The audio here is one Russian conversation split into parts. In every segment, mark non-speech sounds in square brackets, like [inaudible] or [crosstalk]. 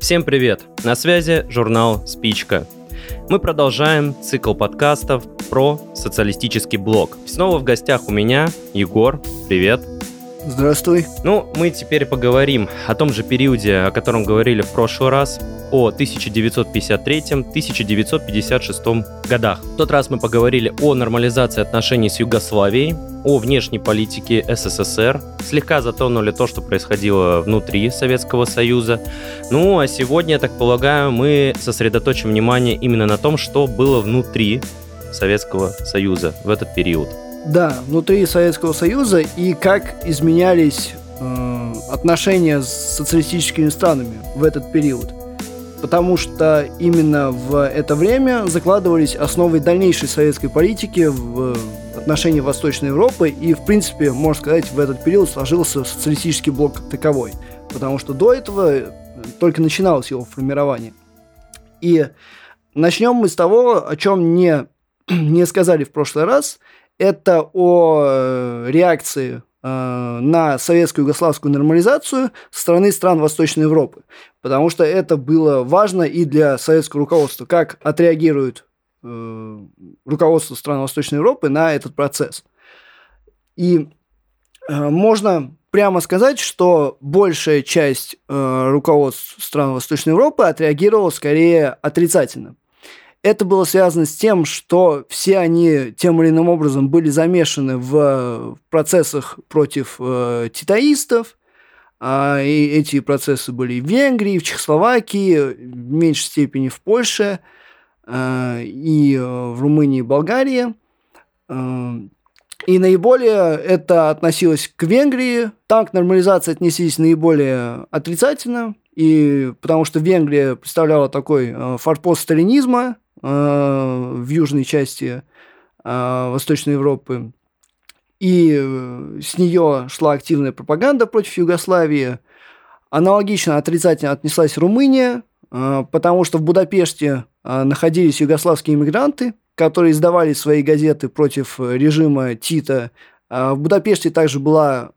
Всем привет! На связи журнал «Спичка». Мы продолжаем цикл подкастов про социалистический блок. Снова в гостях у меня Егор. Привет! Здравствуй. Ну, мы теперь поговорим о том же периоде, о котором говорили в прошлый раз, о 1953-1956 годах. В тот раз мы поговорили о нормализации отношений с Югославией, о внешней политике СССР, слегка затронули то, что происходило внутри Советского Союза. Ну, а сегодня, я так полагаю, мы сосредоточим внимание именно на том, что было внутри Советского Союза в этот период. Да, внутри Советского Союза и как изменялись э, отношения с социалистическими странами в этот период. Потому что именно в это время закладывались основы дальнейшей советской политики в отношении Восточной Европы, и, в принципе, можно сказать, в этот период сложился социалистический блок как таковой. Потому что до этого только начиналось его формирование. И начнем мы с того, о чем не, [clears throat] не сказали в прошлый раз – это о э, реакции э, на советскую югославскую нормализацию со стороны стран Восточной Европы. Потому что это было важно и для советского руководства, как отреагирует э, руководство стран Восточной Европы на этот процесс. И можно прямо сказать, что большая часть руководств стран Восточной Европы отреагировала скорее отрицательно. Это было связано с тем, что все они тем или иным образом были замешаны в процессах против э, титаистов, а, и эти процессы были в Венгрии, в Чехословакии, в меньшей степени в Польше э, и э, в Румынии и Болгарии. Э, и наиболее это относилось к Венгрии. Там к нормализации отнеслись наиболее отрицательно, и потому что Венгрия представляла такой э, форпост сталинизма, Э, в южной части э, Восточной Европы. И э, с нее шла активная пропаганда против Югославии. Аналогично отрицательно отнеслась Румыния, потому что в Будапеште находились югославские иммигранты, которые издавали свои газеты против режима Тита. В Будапеште также была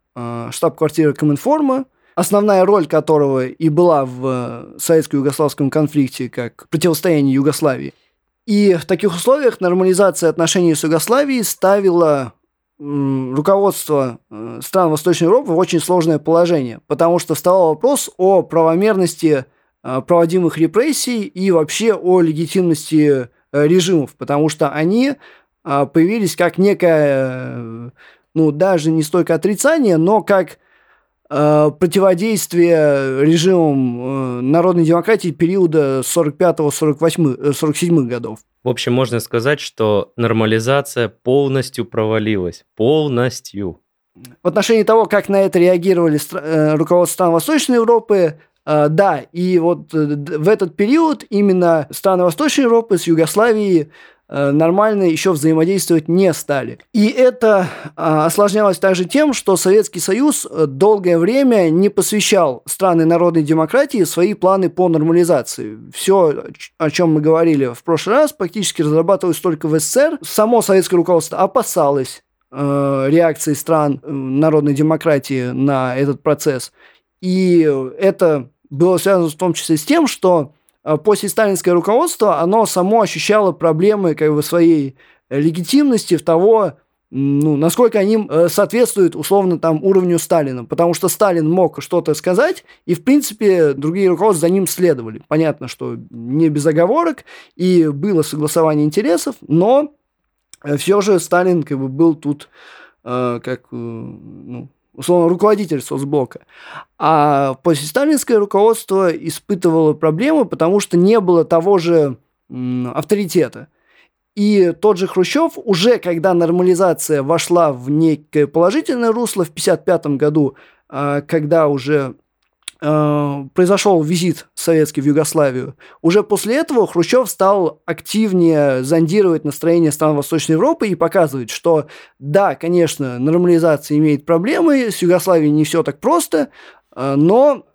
штаб-квартира Коминформа, основная роль которого и была в советско-югославском конфликте как противостояние Югославии. И в таких условиях нормализация отношений с Югославией ставила руководство э, стран Восточной Европы в очень сложное положение, потому что вставал вопрос о правомерности э, проводимых репрессий и вообще о легитимности э, режимов, потому что они появились как некое, ну, даже не столько отрицание, но как противодействие режимам э, народной демократии периода 45-47 годов. В общем, можно сказать, что нормализация полностью провалилась. Полностью. В отношении того, как на это реагировали э, руководство стран Восточной Европы, да, и вот в этот период именно страны Восточной Европы с Югославией Э, нормально еще взаимодействовать не стали. И это а, осложнялось также тем, что Советский Союз э, долгое время не посвящал страны народной демократии свои планы по нормализации. Все, о чем мы говорили в прошлый раз, практически разрабатывалось только в СССР. Само советское руководство опасалось э, реакции стран народной демократии на этот процесс. И это было связано в том числе с тем, что Э, после сталинское руководство, оно само ощущало проблемы как бы, своей легитимности в того, ну, насколько они э, соответствуют условно там уровню Сталина. Потому что Сталин мог что-то сказать, и, в принципе, другие руководства за ним следовали. Понятно, что не без оговорок, и было согласование интересов, но э, все же Сталин как бы был тут э, как, э, ну, условно, руководитель соцблока. А постсталинское руководство испытывало проблемы, потому что не было того же авторитета. И тот же Хрущев уже, когда нормализация вошла в некое положительное русло в 1955 году, а, когда уже э, произошел визит советский в Югославию, уже после этого Хрущев стал активнее зондировать настроение стран Восточной Европы и показывать, что да, конечно, нормализация имеет проблемы, с Югославией не все так просто, э, но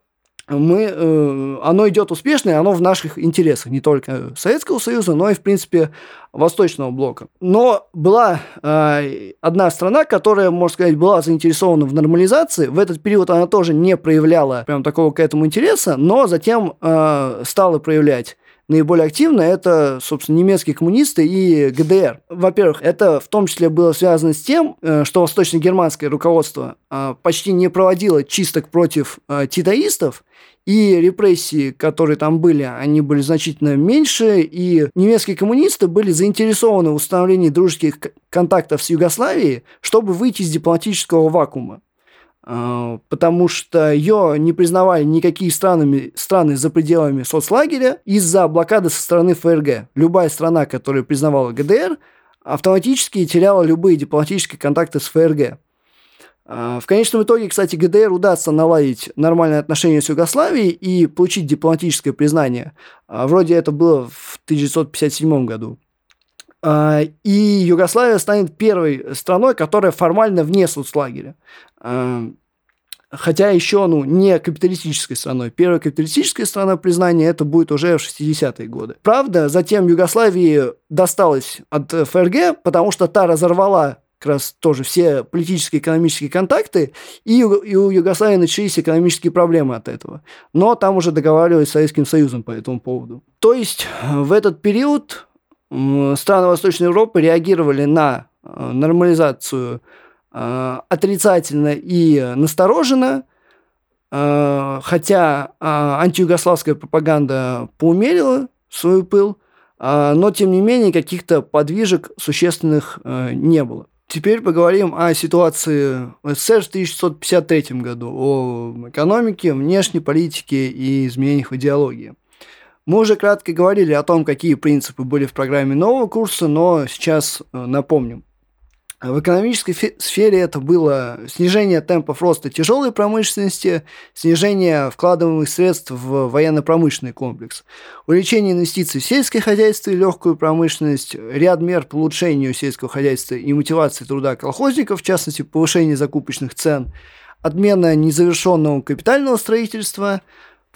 мы, э, оно идет успешно, и оно в наших интересах, не только Советского Союза, но и, в принципе, Восточного блока. Но была э, одна страна, которая, можно сказать, была заинтересована в нормализации. В этот период она тоже не проявляла прям такого к этому интереса, но затем э, стала проявлять наиболее активно, это, собственно, немецкие коммунисты и ГДР. Во-первых, это в том числе было связано с тем, э, что восточно-германское руководство э, почти не проводило чисток против э, титаистов, и репрессии, которые там были, они были значительно меньше, и немецкие коммунисты были заинтересованы в установлении дружеских контактов с Югославией, чтобы выйти из дипломатического вакуума. А, потому что ее не признавали никакие страны, страны за пределами соцлагеря из-за блокады со стороны ФРГ. Любая страна, которая признавала ГДР, автоматически теряла любые дипломатические контакты с ФРГ. А, в конечном итоге, кстати, ГДР удастся наладить нормальные отношения с Югославией и получить дипломатическое признание. А, вроде это было в 1957 году. И Югославия станет первой страной, которая формально вне соцлагеря. Эм, хотя еще ну, не капиталистической страной. Первая капиталистическая страна признания это будет уже в 60-е годы. Правда, затем Югославии досталось от ФРГ, потому что та разорвала как раз тоже все политические экономические контакты, и, и у Югославии начались экономические проблемы от этого. Но там уже договаривались с Советским Союзом по этому поводу. То есть в этот период страны Восточной Европы реагировали на э, нормализацию Э, отрицательно и настороженно, э, хотя антиюгославская пропаганда поумерила свой пыл, но тем не менее каких-то подвижек существенных не было. Теперь поговорим о ситуации в СССР в 1953 году, о экономике, внешней политике и изменениях в идеологии. Мы уже кратко говорили о том, какие принципы были в программе нового курса, но сейчас напомним. В экономической сфере это было снижение темпов роста тяжелой промышленности, снижение вкладываемых средств в военно-промышленный комплекс, увеличение инвестиций в сельское хозяйство и легкую промышленность, ряд мер по улучшению сельского хозяйства и мотивации труда колхозников, в частности, повышение закупочных цен, отмена незавершенного капитального строительства,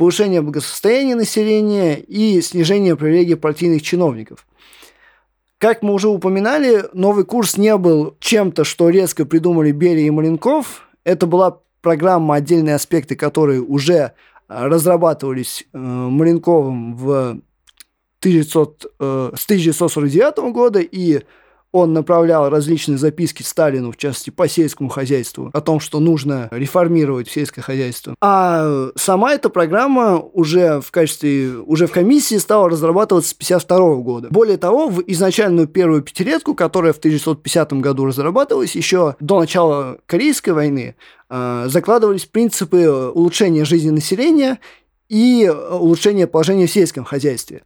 повышение благосостояния населения и снижение привилегий партийных чиновников. Как мы уже упоминали, новый курс не был чем-то, что резко придумали Берия и Маленков. Это была программа, отдельные аспекты, которые уже а, разрабатывались э, Маленковым в 1900, э, с 1949 года и он направлял различные записки Сталину, в частности, по сельскому хозяйству, о том, что нужно реформировать сельское хозяйство. А сама эта программа уже в качестве, уже в комиссии стала разрабатываться с 1952 года. Более того, в изначальную первую пятилетку, которая в 1950 году разрабатывалась, еще до начала Корейской войны, а, закладывались принципы улучшения жизни населения и улучшения положения в сельском хозяйстве.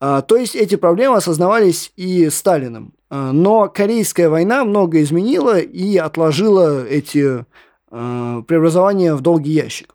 А, то есть эти проблемы осознавались и Сталиным. А, но Корейская война много изменила и отложила эти э, преобразования в долгий ящик.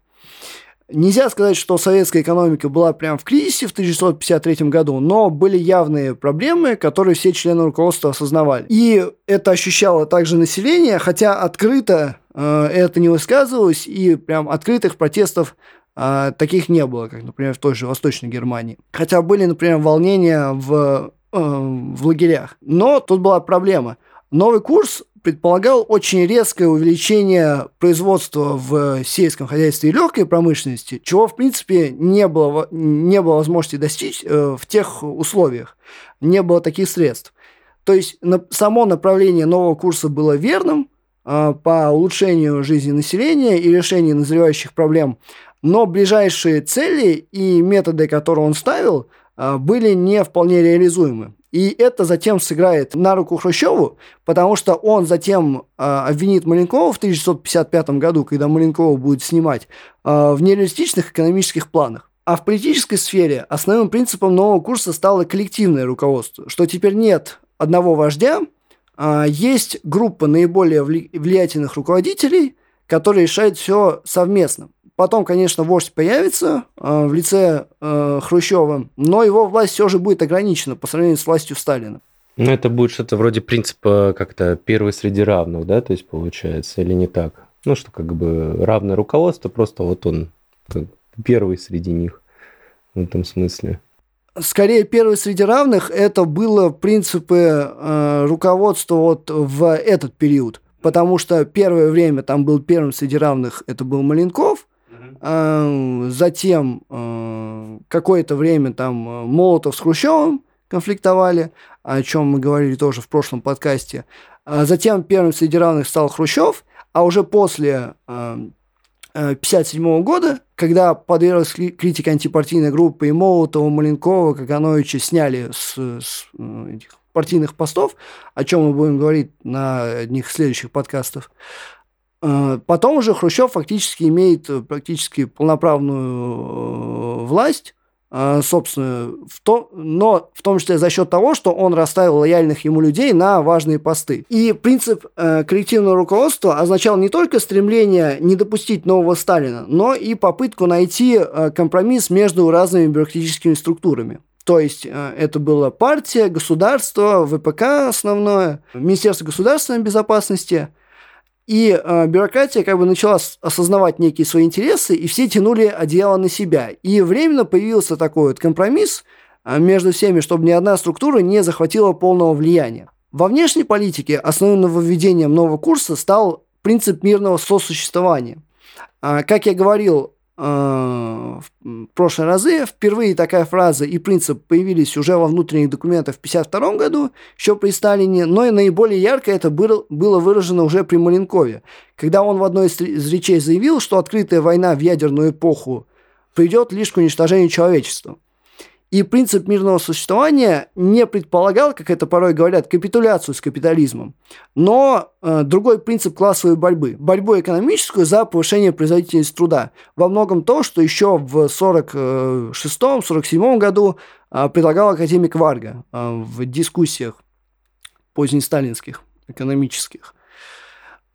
Нельзя сказать, что советская экономика была прям в кризисе в 1953 году, но были явные проблемы, которые все члены руководства осознавали. И это ощущало также население, хотя открыто э, это не высказывалось, и прям открытых протестов э, таких не было, как, например, в той же Восточной Германии. Хотя были, например, волнения в Э, в лагерях. Но тут была проблема. Новый курс предполагал очень резкое увеличение производства в сельском хозяйстве и легкой промышленности, чего, в принципе, не было, не было возможности достичь э, в тех условиях. Не было таких средств. То есть само направление нового курса было верным э, по улучшению жизни населения и решению назревающих проблем, но ближайшие цели и методы, которые он ставил – а, были не вполне реализуемы. И это затем сыграет на руку Хрущеву, потому что он затем э, обвинит Маленкова в 1955 году, когда Маленкова будет снимать, э, в нереалистичных экономических планах. А в политической сфере основным принципом нового курса стало коллективное руководство, что теперь нет одного вождя, а есть группа наиболее влиятельных руководителей, которые решают все совместно. Потом, конечно, вождь появится э, в лице э, Хрущева, но его власть все же будет ограничена по сравнению с властью Сталина. Ну, это будет что-то вроде принципа как-то первый среди равных, да, то есть получается, или не так? Ну, что как бы равное руководство, просто вот он первый среди них в этом смысле. Скорее, первый среди равных это было принципы э, руководства вот в этот период. Потому что первое время там был первым среди равных, это был Маленков. Э, затем э, какое-то время там э, Молотов с Хрущевым конфликтовали, о чем мы говорили тоже в прошлом подкасте. А затем первым среди равных стал Хрущев, а уже после 1957 э, года, когда подверглась критике антипартийной группы и Молотова, Маленкова, Кагановича сняли с, с этих партийных постов, о чем мы будем говорить на одних следующих подкастов. Э, потом уже Хрущев фактически имеет практически полноправную власть, а, собственно, в то, но в том числе за счет того, что он расставил лояльных ему людей на важные посты. И принцип э, коллективного руководства означал не только стремление не допустить нового Сталина, но и попытку найти э, компромисс между разными бюрократическими структурами. То есть э, это была партия, государство, ВПК основное, Министерство государственной безопасности – и э, бюрократия как бы начала осознавать некие свои интересы, и все тянули одеяло на себя. И временно появился такой вот компромисс э, между всеми, чтобы ни одна структура не захватила полного влияния. Во внешней политике основным нововведением нового курса стал принцип мирного сосуществования. Э, как я говорил, в прошлые разы. Впервые такая фраза и принцип появились уже во внутренних документах в 1952 году, еще при Сталине, но и наиболее ярко это было, было выражено уже при Маленкове, когда он в одной из речей заявил, что открытая война в ядерную эпоху придет лишь к уничтожению человечества. И принцип мирного существования не предполагал, как это порой говорят, капитуляцию с капитализмом, но э, другой принцип классовой борьбы. Борьбу экономическую за повышение производительности труда. Во многом то, что еще в 1946-1947 году э, предлагал академик Варга э, в дискуссиях позднесталинских, экономических.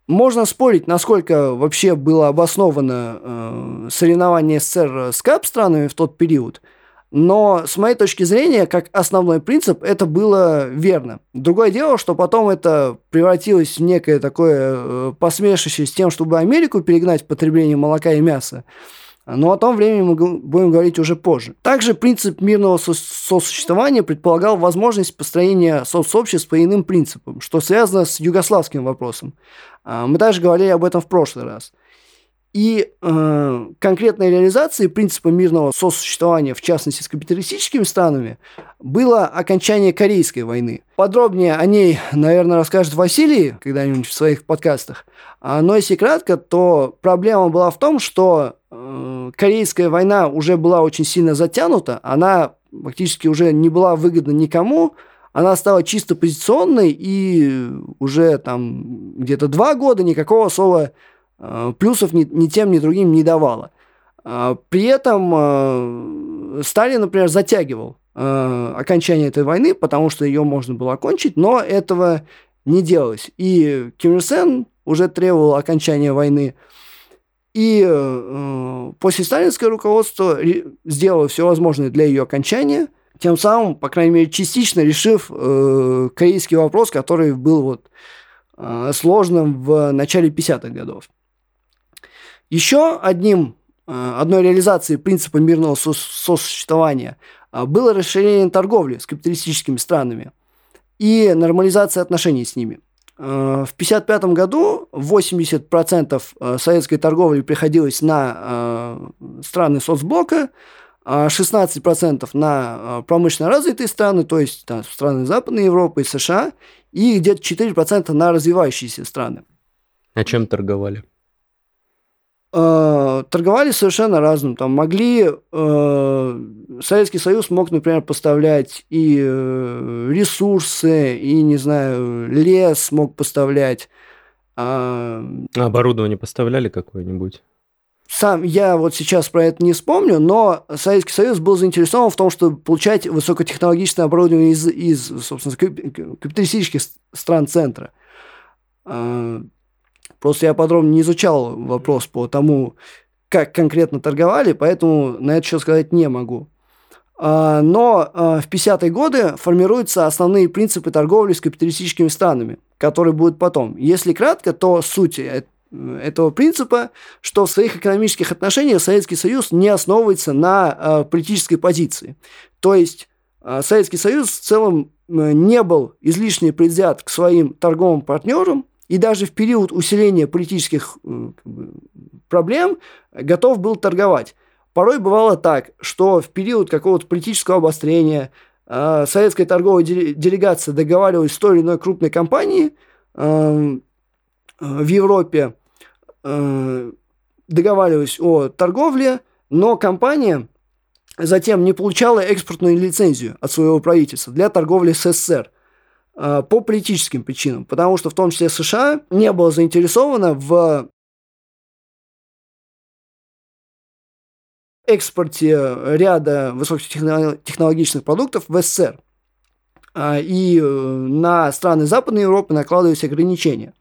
Можно спорить, насколько вообще было обосновано э, соревнование СССР с КАП странами в тот период – но с моей точки зрения, как основной принцип, это было верно. Другое дело, что потом это превратилось в некое такое э, посмешище с тем, чтобы Америку перегнать в потреблении молока и мяса. Но о том времени мы будем говорить уже позже. Также принцип мирного сосуществования предполагал возможность построения соцобществ по иным принципам, что связано с югославским вопросом. А, мы также говорили об этом в прошлый раз. И э, конкретной реализацией принципа мирного сосуществования, в частности с капиталистическими странами, было окончание Корейской войны. Подробнее о ней, наверное, расскажет Василий когда-нибудь в своих подкастах. Но если кратко, то проблема была в том, что э, Корейская война уже была очень сильно затянута, она фактически уже не была выгодна никому, она стала чисто позиционной, и уже там где-то два года никакого Э, плюсов ни, ни тем, ни другим не давало. Э, при этом э, Сталин, например, затягивал окончание этой войны, потому что ее можно было окончить, но этого не делалось. И Ким Ир Сен уже требовал окончания войны. И э, после сталинское руководство сделало все возможное для ее окончания, тем самым, по крайней мере, частично решив э, корейский вопрос, который был вот, э, сложным в начале 50-х годов. Еще одним, э, одной реализацией принципа мирного сосуществования э, было расширение торговли с капиталистическими странами и нормализация отношений с ними. Э, в 1955 году 80% советской торговли приходилось на страны соцблока, 16% на промышленно развитые страны, то есть там, страны Западной Европы и США, и где-то 4% на развивающиеся страны. А чем торговали? Э, торговали совершенно разным. Там могли э, Советский Союз мог, например, поставлять и э, ресурсы, и не знаю, лес мог поставлять. А, а оборудование поставляли какое-нибудь? Сам я вот сейчас про это не вспомню, но Советский Союз был заинтересован в том, чтобы получать высокотехнологичное оборудование из, из собственно, капиталистических стран центра. А, Просто я подробно не изучал вопрос по тому, как конкретно торговали, поэтому на это еще сказать не могу. А, но а, в 50-е годы формируются основные принципы торговли с капиталистическими странами, которые будут потом. Если кратко, то суть этого принципа, что в своих экономических отношениях Советский Союз не основывается на э, политической позиции. То есть э, Советский Союз в целом э, не был излишне предвзят к своим торговым партнерам, и даже в период усиления политических э, проблем готов был торговать. Порой бывало так, что в период какого-то политического обострения э, советская торговая делегация договаривалась с той или иной крупной компанией э, в Европе, э, договаривалась о торговле, но компания затем не получала экспортную лицензию от своего правительства для торговли с СССР э, по политическим причинам, потому что в том числе США не было заинтересовано в экспорте ряда высокотехнологичных продуктов в СССР. А, и э, на страны Западной Европы накладывались ограничения.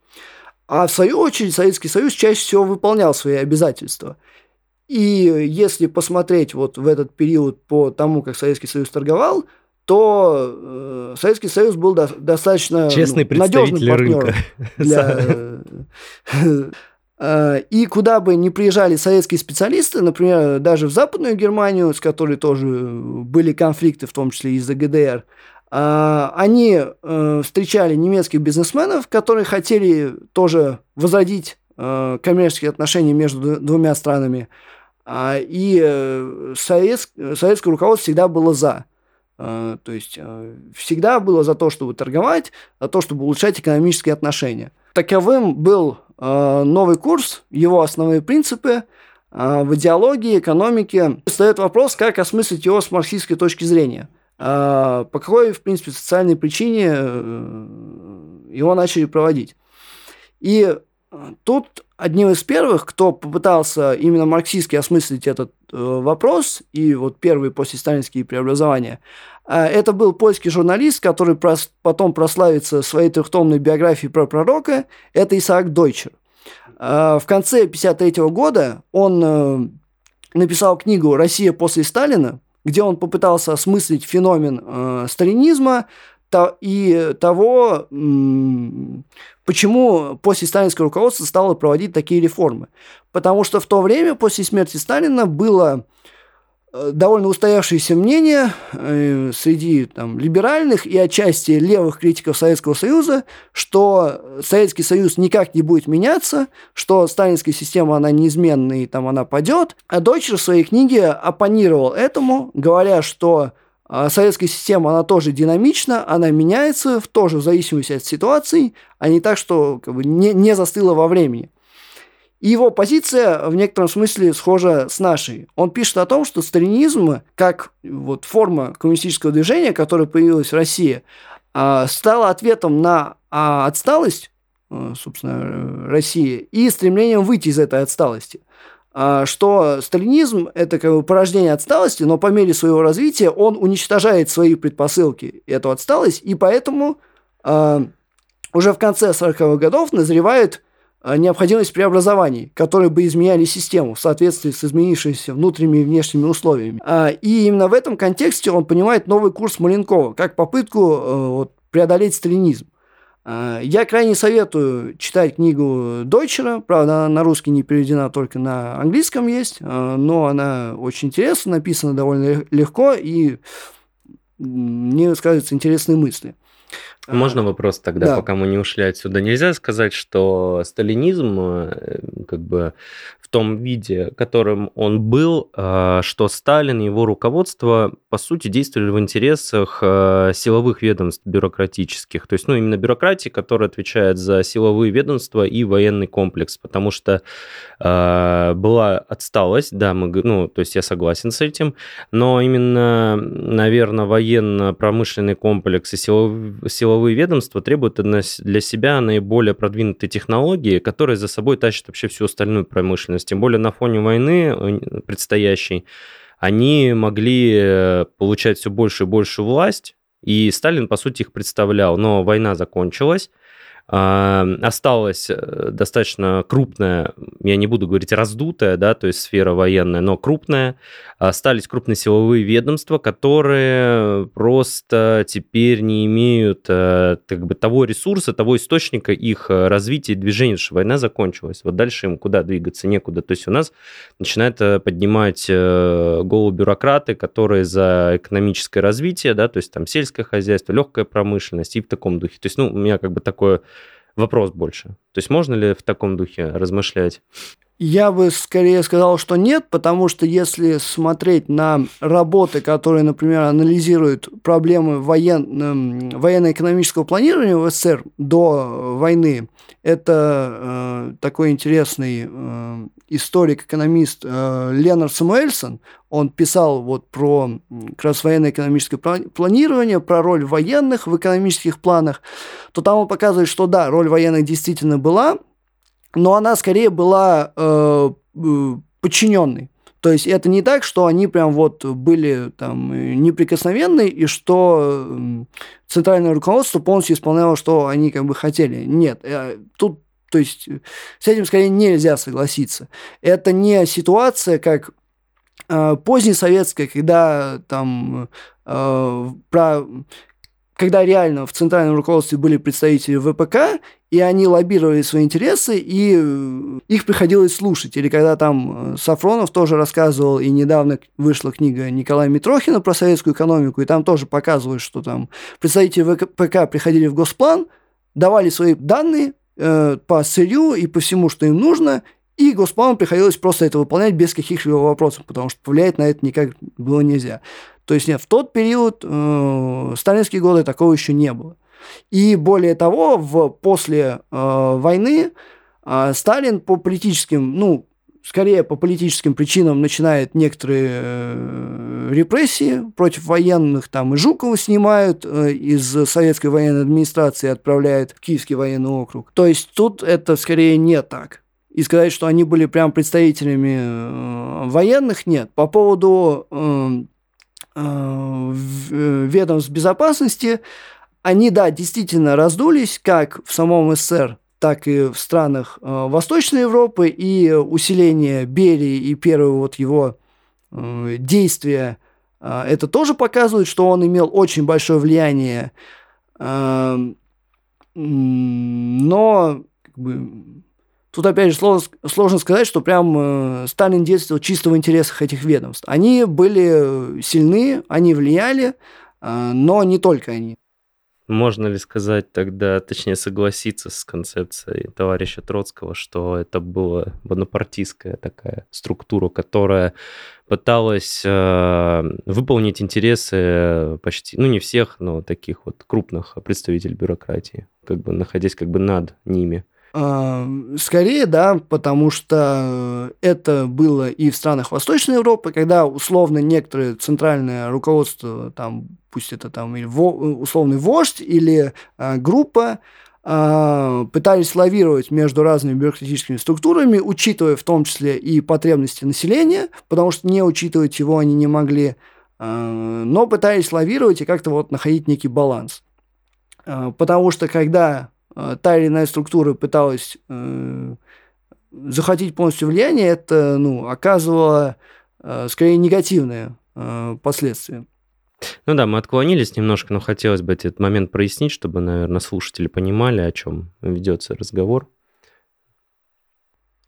А в свою очередь Советский Союз чаще всего выполнял свои обязательства. И если посмотреть вот в этот период по тому, как Советский Союз торговал, то э, Советский Союз был до, достаточно ну, Честный ну, надежным партнером рынка. для [laughs] [laughs] Э, и куда бы ни приезжали советские специалисты, например, даже в Западную Германию, с которой тоже были конфликты, в том числе из-за ГДР, э, они встречали немецких бизнесменов, которые хотели тоже возродить коммерческие отношения между двумя странами. И совет, советское руководство всегда было за. То есть всегда было за то, чтобы торговать, за то, чтобы улучшать экономические отношения. Таковым был Э, новый курс, его основные принципы э, в идеологии, экономике. Встает вопрос, как осмыслить его с марксистской точки зрения. Э, по какой, в принципе, социальной причине его начали проводить. И тут одним из первых, кто попытался именно марксистски осмыслить этот вопрос, и вот первые после сталинские преобразования, это был польский журналист, который потом прославится своей трехтомной биографией про пророка. Это Исаак Дойчер. В конце 1953 года он э, написал книгу «Россия после Сталина», где он попытался осмыслить феномен э, сталинизма и того, почему после сталинское руководство стало проводить такие реформы. Потому что в то время, после смерти Сталина, было Э, довольно устоявшееся мнение э, среди там, либеральных и отчасти левых критиков Советского Союза, что Советский Союз никак не будет меняться, что сталинская система, она неизменна и там она падет. А Дойчер в своей книге оппонировал этому, говоря, что советская система, она тоже динамична, она меняется, в тоже в зависимости от ситуации, а не так, что как бы, не, не застыла во времени. И его позиция в некотором смысле схожа с нашей. Он пишет о том, что сталинизм, как вот форма коммунистического движения, которая появилась в России, а, стала ответом на а, отсталость, э, собственно, России и стремлением выйти из этой отсталости. А, что сталинизм – это как бы порождение отсталости, но по мере своего развития он уничтожает свои предпосылки, эту отсталость, и поэтому уже в конце 40-х годов назревает Э, необходимость преобразований, которые бы изменяли систему в соответствии с изменившимися внутренними и внешними условиями. А, и именно в этом контексте он понимает новый курс Маленкова как попытку э, вот, преодолеть сталинизм. А, я крайне советую читать книгу Дойчера, правда, она на русский не переведена, только на английском есть, э, но она очень интересна, написана довольно легко и мне высказываются интересные мысли. Можно вопрос тогда, да. пока мы не ушли отсюда? Нельзя сказать, что сталинизм э, как бы в том виде, которым он был, э, что Сталин и его руководство, по сути, действовали в интересах э, силовых ведомств бюрократических. То есть, ну, именно бюрократии, которая отвечает за силовые ведомства и военный комплекс, потому что была отсталость, да, мы, ну, то есть я согласен с этим, но именно, наверное, военно-промышленный комплекс и силовые силовые ведомства требуют для себя наиболее продвинутые технологии, которые за собой тащат вообще всю остальную промышленность. Тем более на фоне войны э, предстоящей они могли э, получать все больше и больше власть, и Сталин, по сути, их представлял. Но война закончилась, осталась э, достаточно крупная, я не буду говорить раздутая, да, то есть сфера военная, но крупная. Остались крупные силовые ведомства, которые просто теперь не имеют э, как бы того ресурса, того источника их э, развития и движения, что война закончилась. Вот дальше им куда двигаться, некуда. То есть у нас начинает поднимать голову бюрократы, которые за экономическое развитие, да, то есть там сельское хозяйство, легкая промышленность и в таком духе. То есть, ну, у меня как бы такое вопрос больше. То есть можно ли в таком духе размышлять? Я бы скорее сказал, что нет, потому что если смотреть на работы, которые, например, анализируют проблемы воен... военно-экономического планирования в СССР до войны, это э, такой интересный э, историк-экономист э, Ленард Самуэльсон. Он писал вот про как раз военно-экономическое планирование, про роль военных в экономических планах, то там он показывает, что да, роль военных действительно была, но она скорее была э, э, подчиненной. То есть это не так, что они прям вот были там неприкосновенны и что центральное руководство полностью исполняло, что они как бы хотели. Нет, э, тут то есть с этим скорее нельзя согласиться. Это не ситуация, как э, позднесоветская, когда там э, про когда реально в центральном руководстве были представители ВПК, и они лоббировали свои интересы, и э, их приходилось слушать. Или когда там э, Сафронов тоже рассказывал, и недавно вышла книга Николая Митрохина про советскую экономику, и там тоже показывают, что там представители ВПК приходили в Госплан, давали свои данные э, по сырью и по всему, что им нужно, и Госплану приходилось просто это выполнять без каких-либо вопросов, потому что повлиять на это никак было нельзя. То есть нет, в тот период, э, сталинские годы, такого еще не было. И более того, в, после э, войны э, Сталин по политическим, ну, скорее по политическим причинам начинает некоторые э, репрессии против военных, там и Жукова снимают э, из советской военной администрации, отправляют в Киевский военный округ. То есть тут это скорее не так. И сказать, что они были прям представителями э, военных, нет. По поводу э, Э, э, ведомств безопасности, они, да, действительно раздулись, как в самом СССР, так и в странах э, Восточной Европы, и усиление Берии и первого вот его действия, это тоже показывает, что он имел очень большое влияние, но как бы, Тут, опять же, сложно, сказать, что прям э, Сталин действовал чисто в интересах этих ведомств. Они были сильны, они влияли, э, но не только они. Можно ли сказать тогда, точнее согласиться с концепцией товарища Троцкого, что это была бонапартийская такая структура, которая пыталась э, выполнить интересы почти, ну не всех, но таких вот крупных представителей бюрократии, как бы находясь как бы над ними? А, скорее, да, потому что это было и в странах Восточной Европы, когда условно некоторые центральное руководство, там, пусть это там условный вождь или а, группа, а, пытались лавировать между разными бюрократическими структурами, учитывая в том числе и потребности населения, потому что не учитывать его они не могли, но пытались лавировать и как-то вот находить некий баланс. Потому что когда Э, та или иная структура пыталась э, захватить полностью влияние, это ну, оказывало э, скорее негативные э, последствия. Ну да, мы отклонились немножко, но хотелось бы этот момент прояснить, чтобы, наверное, слушатели понимали, о чем ведется разговор.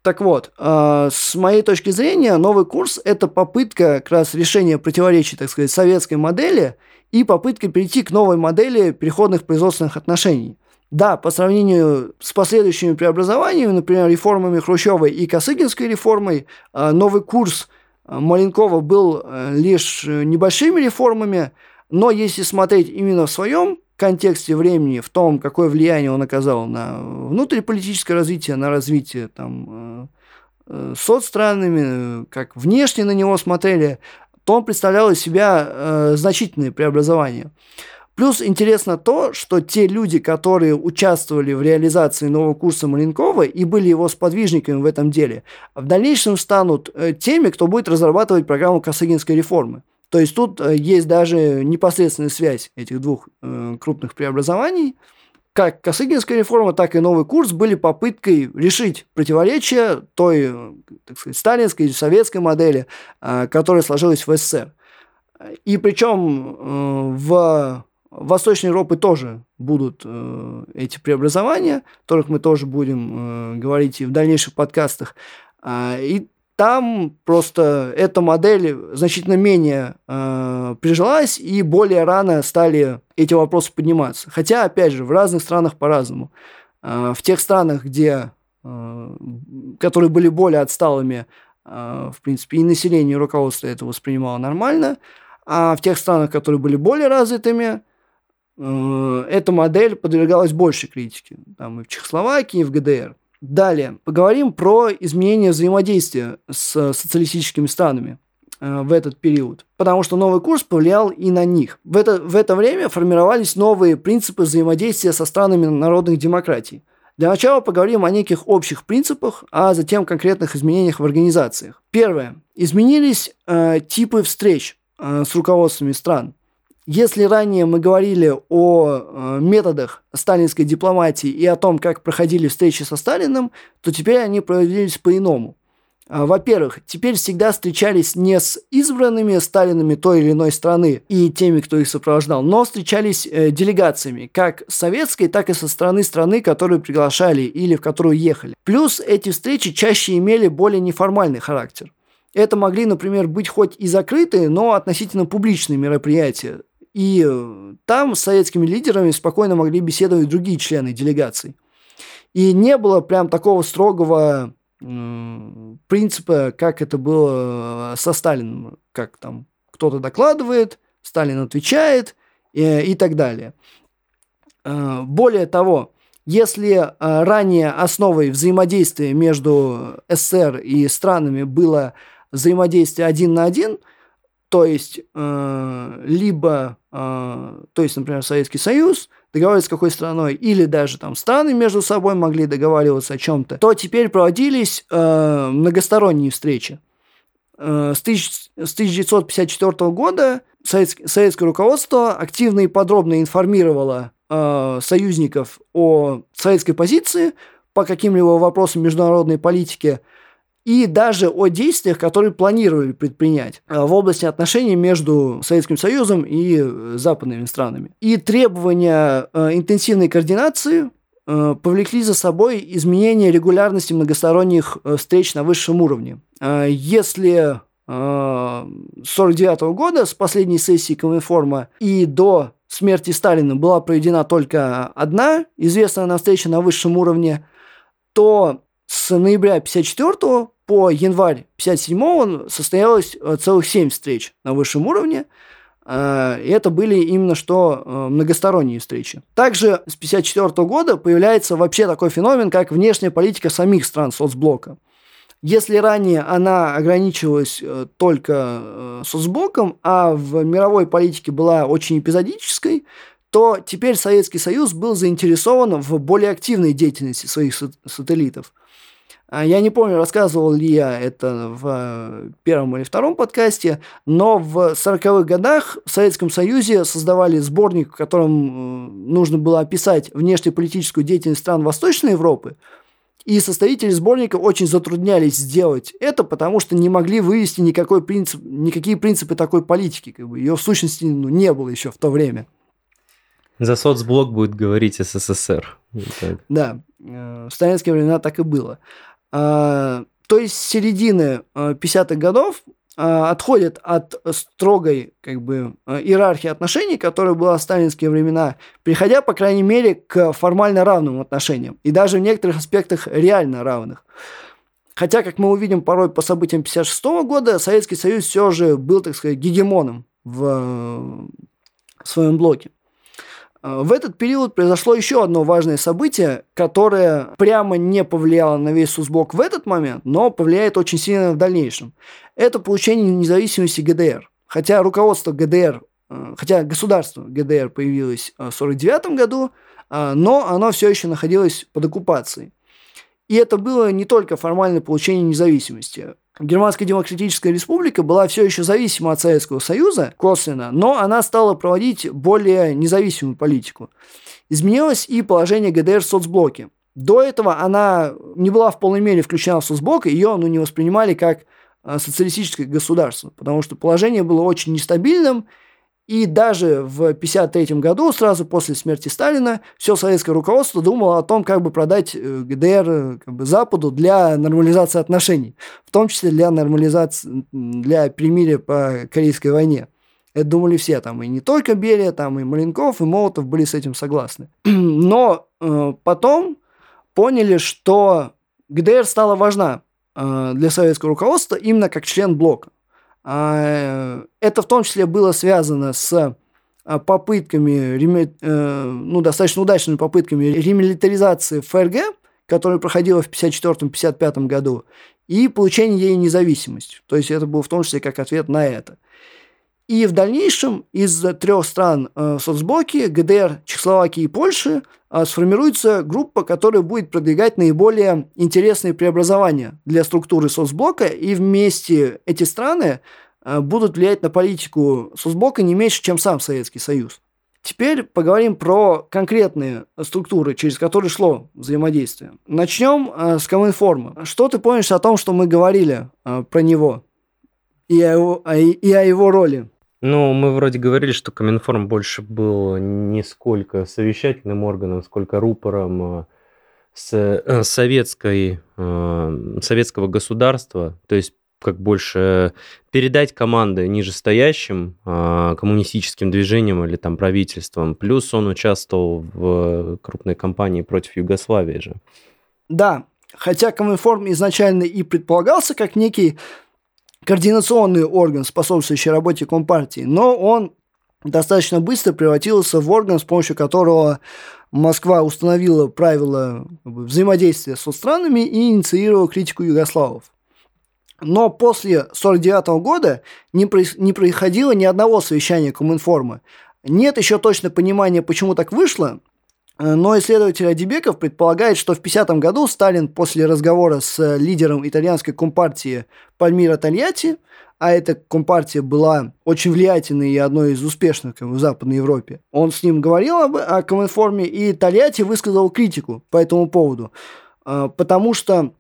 Так вот, э, с моей точки зрения, новый курс – это попытка как раз решения противоречий, так сказать, советской модели и попытка перейти к новой модели переходных производственных отношений. Да, по сравнению с последующими преобразованиями, например, реформами Хрущевой и Косыгинской реформой, э, новый курс э, Маленкова был э, лишь небольшими реформами, но если смотреть именно в своем контексте времени, в том, какое влияние он оказал на внутриполитическое развитие, на развитие там, соцстранами, как внешне на него смотрели, то он представлял из себя значительные преобразования. Плюс интересно то, что те люди, которые участвовали в реализации нового курса Маленкова и были его сподвижниками в этом деле, в дальнейшем станут э, теми, кто будет разрабатывать программу Косыгинской реформы. То есть тут э, есть даже непосредственная связь этих двух э, крупных преобразований. как Косыгинская реформа, так и новый курс были попыткой решить противоречия той, так сказать, сталинской или советской модели, которая сложилась в СССР. И причем в Восточной Европе тоже будут э, эти преобразования, о которых мы тоже будем э, говорить и в дальнейших подкастах. Э, и там просто эта модель значительно менее э, прижилась, и более рано стали эти вопросы подниматься. Хотя, опять же, в разных странах по-разному. Э, в тех странах, где, э, которые были более отсталыми, э, в принципе, и население, и руководство это воспринимало нормально, а в тех странах, которые были более развитыми, эта модель подвергалась большей критике. Там и в Чехословакии, и в ГДР. Далее, поговорим про изменение взаимодействия с социалистическими странами э, в этот период, потому что новый курс повлиял и на них. В это, в это время формировались новые принципы взаимодействия со странами народных демократий. Для начала поговорим о неких общих принципах, а затем конкретных изменениях в организациях. Первое. Изменились э, типы встреч э, с руководствами стран. Если ранее мы говорили о э, методах сталинской дипломатии и о том, как проходили встречи со Сталиным, то теперь они проводились по-иному. А, во-первых, теперь всегда встречались не с избранными Сталинами той или иной страны и теми, кто их сопровождал, но встречались э, делегациями, как советской, так и со стороны страны, которую приглашали или в которую ехали. Плюс эти встречи чаще имели более неформальный характер. Это могли, например, быть хоть и закрытые, но относительно публичные мероприятия, и э, там с советскими лидерами спокойно могли беседовать другие члены делегаций. И не было прям такого строгого принципа, как это было э, со Сталином, как там кто-то докладывает, Сталин отвечает и, э, и так далее. Более того, если ранее основой взаимодействия между СССР и странами было взаимодействие один на один – то есть, э, либо, э, то есть, например, Советский Союз договаривается с какой страной, или даже там страны между собой могли договариваться о чем-то, то теперь проводились э, многосторонние встречи. Э, с, тысяч, с 1954 года советское, советское руководство активно и подробно информировало э, союзников о советской позиции по каким-либо вопросам международной политики – и даже о действиях, которые планировали предпринять э, в области отношений между Советским Союзом и э, западными странами. И требования э, интенсивной координации повлекли за собой изменение регулярности многосторонних встреч на высшем уровне. Если с 1949 года, с последней сессии Коминформа и до смерти Сталина была проведена только одна известная нам встреча на высшем уровне, то с ноября 54 по январь 57 состоялось э, целых 7 встреч на высшем уровне. Э, и это были именно что э, многосторонние встречи. Также с 1954 года появляется вообще такой феномен, как внешняя политика самих стран соцблока. Если ранее она ограничивалась только соцблоком, а в мировой политике была очень эпизодической, то теперь Советский Союз был заинтересован в более активной деятельности своих сателлитов. А, я не помню, рассказывал ли я это в первом или втором подкасте, но в 40-х годах в Советском Союзе создавали сборник, в котором э, нужно было описать внешнеполитическую деятельность стран Восточной Европы. И составители сборника очень затруднялись сделать это, потому что не могли вывести никакой принцип, никакие принципы такой политики. Как бы. Ее в сущности ну, не было еще в то время. За соцблок будет говорить СССР. Да, э, в сталинские времена так и было. А, то есть с середины 50-х а, годов а, отходят от строгой как бы, иерархии отношений, которая была в сталинские времена, приходя, по крайней мере, к формально равным отношениям. И даже в некоторых аспектах реально равных. Хотя, как мы увидим порой по событиям 56 года, Советский Союз все же был, так сказать, гегемоном в, в своем блоке. В этот период произошло еще одно важное событие, которое прямо не повлияло на весь Сузблок в этот момент, но повлияет очень сильно в дальнейшем. Это получение независимости ГДР. Хотя руководство ГДР, э, хотя государство ГДР появилось в 1949 году, но оно все еще находилось под оккупацией. И это было не только формальное получение независимости. Германская Демократическая Республика была все еще зависима от Советского Союза, косвенно, но она стала проводить более независимую политику. Изменилось и положение ГДР в соцблоке. До этого она не была в полной мере включена в соцблок, ее ну, не воспринимали как э, социалистическое государство, потому что положение было очень нестабильным, и даже в 1953 году, сразу после смерти Сталина, все советское руководство думало о том, как бы продать э, ГДР э, как бы, Западу для нормализации отношений, в том числе для нормализации, для перемирия по Корейской войне. Это думали все, там и не только Берия, там и Маленков, и Молотов были с этим согласны. [clears throat] Но э, потом поняли, что ГДР стала важна э, для советского руководства именно как член блока. А, это в том числе было связано с а, попытками, э, ну, достаточно удачными попытками ремилитаризации ФРГ, которая проходила в 1954-1955 году, и получение ей независимости. То есть это было в том числе как ответ на это. И в дальнейшем из трех стран э, соцблоки, ГДР, Чехословакии и Польши, э, сформируется группа, которая будет продвигать наиболее интересные преобразования для структуры соцблока, и вместе эти страны э, будут влиять на политику соцблока не меньше, чем сам Советский Союз. Теперь поговорим про конкретные структуры, через которые шло взаимодействие. Начнем э, с Коминформа. Что ты помнишь о том, что мы говорили э, про него и о, его, и о его роли? Ну, мы вроде говорили, что Коминформ больше был не сколько совещательным органом, сколько рупором э, с э, советской, э, советского государства, то есть как больше передать команды нижестоящим коммунистическим движениям или там правительствам. Плюс он участвовал в крупной кампании против Югославии же. Да, хотя Коминформ изначально и предполагался как некий координационный орган, способствующий работе Компартии, но он достаточно быстро превратился в орган, с помощью которого Москва установила правила взаимодействия со странами и инициировала критику югославов. Но после 1949 года не, не происходило ни одного совещания Коминформа. Нет еще точно понимания, почему так вышло, но исследователь Адибеков предполагает, что в 50 году Сталин после разговора с лидером итальянской компартии Пальмира Тольятти, а эта компартия была очень влиятельной и одной из успешных в Западной Европе, он с ним говорил об, о Коминформе, и Тольятти высказал критику по этому поводу, э, потому что